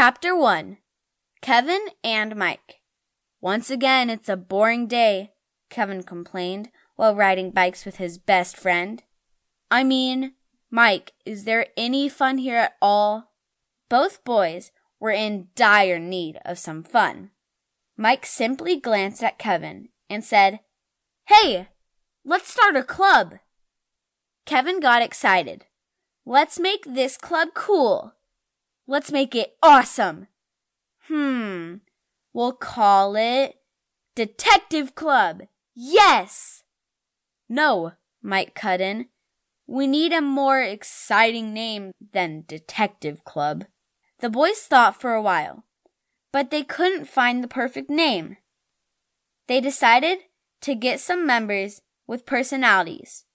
Chapter 1 Kevin and Mike. Once again, it's a boring day, Kevin complained while riding bikes with his best friend. I mean, Mike, is there any fun here at all? Both boys were in dire need of some fun. Mike simply glanced at Kevin and said, Hey, let's start a club. Kevin got excited. Let's make this club cool. Let's make it awesome. Hmm, we'll call it Detective Club. Yes! No, Mike cut in. We need a more exciting name than Detective Club. The boys thought for a while, but they couldn't find the perfect name. They decided to get some members with personalities.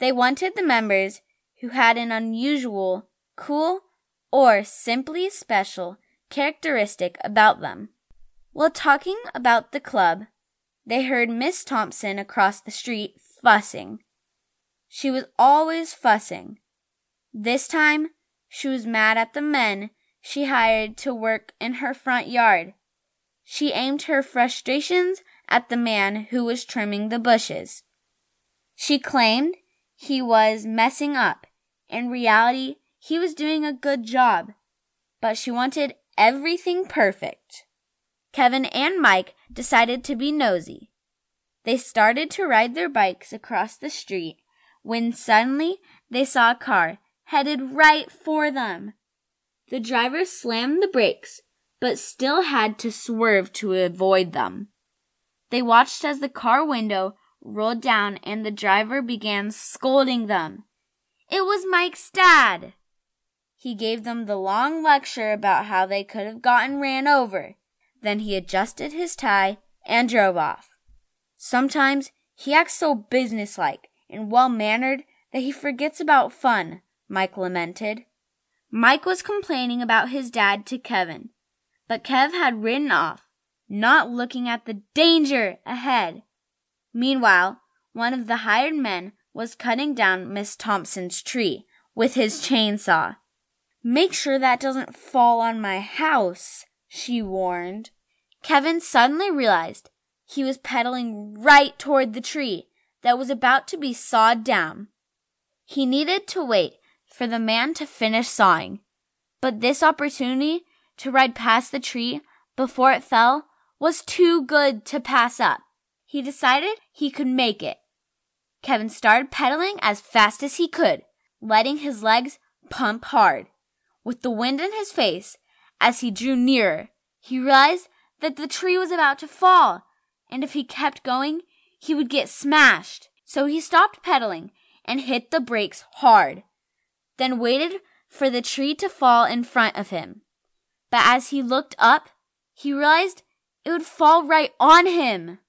They wanted the members who had an unusual, cool, or simply special characteristic about them. While talking about the club, they heard Miss Thompson across the street fussing. She was always fussing. This time, she was mad at the men she hired to work in her front yard. She aimed her frustrations at the man who was trimming the bushes. She claimed he was messing up. In reality, he was doing a good job, but she wanted everything perfect. Kevin and Mike decided to be nosy. They started to ride their bikes across the street when suddenly they saw a car headed right for them. The driver slammed the brakes, but still had to swerve to avoid them. They watched as the car window rolled down and the driver began scolding them. It was Mike's dad. He gave them the long lecture about how they could have gotten ran over. Then he adjusted his tie and drove off. Sometimes he acts so businesslike and well mannered that he forgets about fun, Mike lamented. Mike was complaining about his dad to Kevin, but Kev had ridden off, not looking at the danger ahead. Meanwhile, one of the hired men was cutting down Miss Thompson's tree with his chainsaw. Make sure that doesn't fall on my house, she warned. Kevin suddenly realized he was pedaling right toward the tree that was about to be sawed down. He needed to wait for the man to finish sawing, but this opportunity to ride past the tree before it fell was too good to pass up. He decided he could make it. Kevin started pedaling as fast as he could, letting his legs pump hard. With the wind in his face, as he drew nearer, he realized that the tree was about to fall, and if he kept going, he would get smashed. So he stopped pedaling and hit the brakes hard, then waited for the tree to fall in front of him. But as he looked up, he realized it would fall right on him.